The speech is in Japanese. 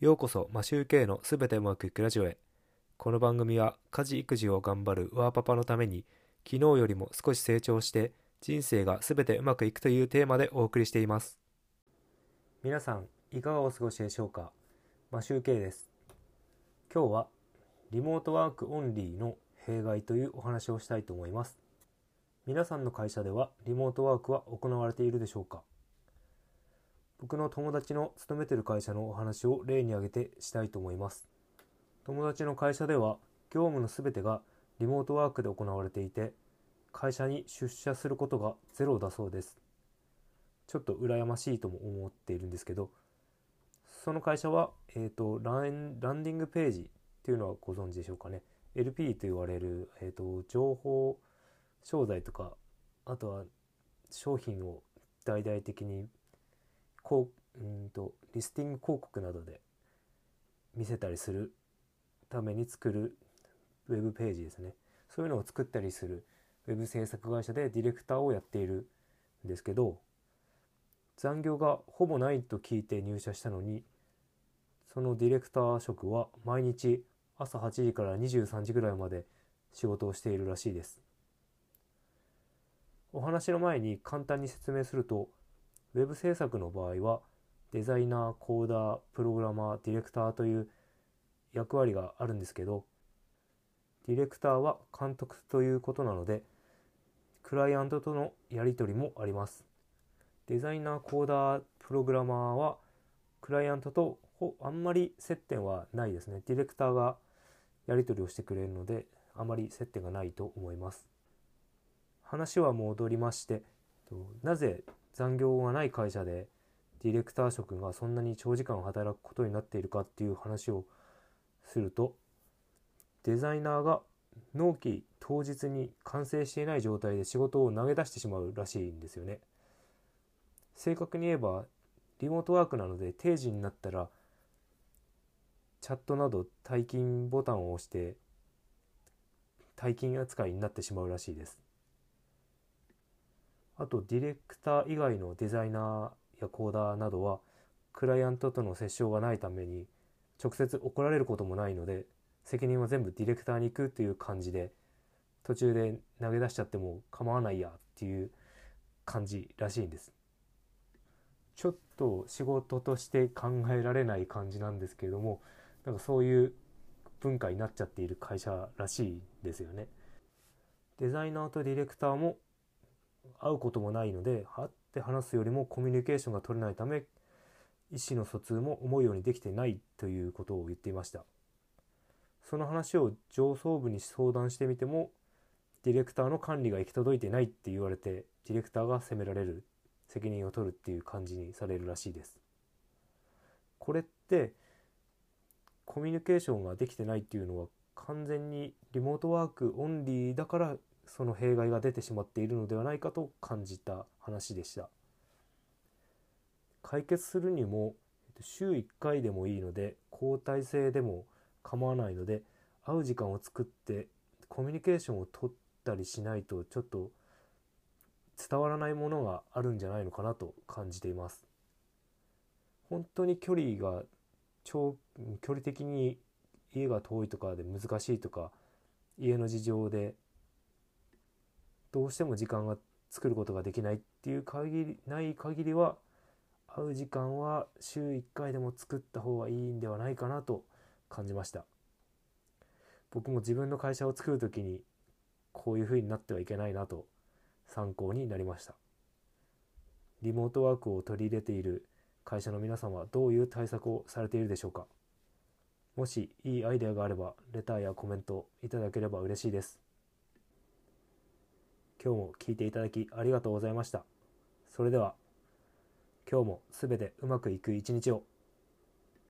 ようこそマシューケイのすべてうまくいくラジオへ。この番組は家事育児を頑張るワーパパのために昨日よりも少し成長して人生がすべてうまくいくというテーマでお送りしています。皆さんいかがお過ごしでしょうか？マシューケイです。今日はリモートワークオンリーの弊害というお話をしたいと思います。皆さんの会社ではリモートワークは行われているでしょうか？僕の友達の勤めてる会社のお話を例に挙げてしたいと思います。友達の会社では業務のすべてがリモートワークで行われていて会社に出社することがゼロだそうです。ちょっと羨ましいとも思っているんですけどその会社は、えーと、ランランディングページっていうのはご存知でしょうかね。LP と言われる、えーと情報商材とかあとは商品を大々的にこううんとリスティング広告などで見せたりするために作るウェブページですね。そういうのを作ったりするウェブ制作会社でディレクターをやっているんですけど残業がほぼないと聞いて入社したのにそのディレクター職は毎日朝8時から23時ぐらいまで仕事をしているらしいです。お話の前に簡単に説明するとウェブ制作の場合はデザイナー、コーダー、プログラマー、ディレクターという役割があるんですけどディレクターは監督ということなのでクライアントとのやり取りもあります。デザイナー、コーダー、プログラマーはクライアントとあんまり接点はないですね。ディレクターがやり取りをしてくれるのであまり接点がないと思います。話は戻りましてなぜ残業がない会社でディレクター職がそんなに長時間働くことになっているかっていう話をするとデザイナーが納期当日に完成していない状態で仕事を投げ出してしまうらしいんですよね。正確に言えばリモートワークなので定時になったらチャットなど退勤ボタンを押して退勤扱いになってしまうらしいです。あとディレクター以外のデザイナーやコーダーなどはクライアントとの接触がないために直接怒られることもないので責任は全部ディレクターに行くっていう感じで途中で投げ出しちゃっても構わないやっていう感じらしいんです。ちょっと仕事として考えられない感じなんですけれどもなんかそういう文化になっちゃっている会社らしいですよね。デザイナーとディレクターも会うこともないので会って話すよりもコミュニケーションが取れないため意思の疎通も思うようにできてないということを言っていました。その話を上層部に相談してみてもディレクターの管理が行き届いてないって言われてディレクターが責められる責任を取るっていう感じにされるらしいです。これってコミュニケーションができてないっていうのは完全にリモートワークオンリーだからその弊害が出てしまっているのではないかと感じた話でした。解決するにも週1回でもいいので交代制でも構わないので会う時間を作ってコミュニケーションを取ったりしないとちょっと伝わらないものがあるんじゃないのかなと感じています。本当に距離が超距離的に家が遠いとかで難しいとか家の事情でどうしても時間が作ることができないっていう限りない限りは会う時間は週1回でも作った方がいいんではないかなと感じました。僕も自分の会社を作る時にこういう風になってはいけないなと参考になりました。リモートワークを取り入れている会社の皆さんはどういう対策をされているでしょうか。もしいいアイデアがあればレターやコメントいただければ嬉しいです。今日も聞いていただきありがとうございました。それでは今日もすべてうまくいく一日を。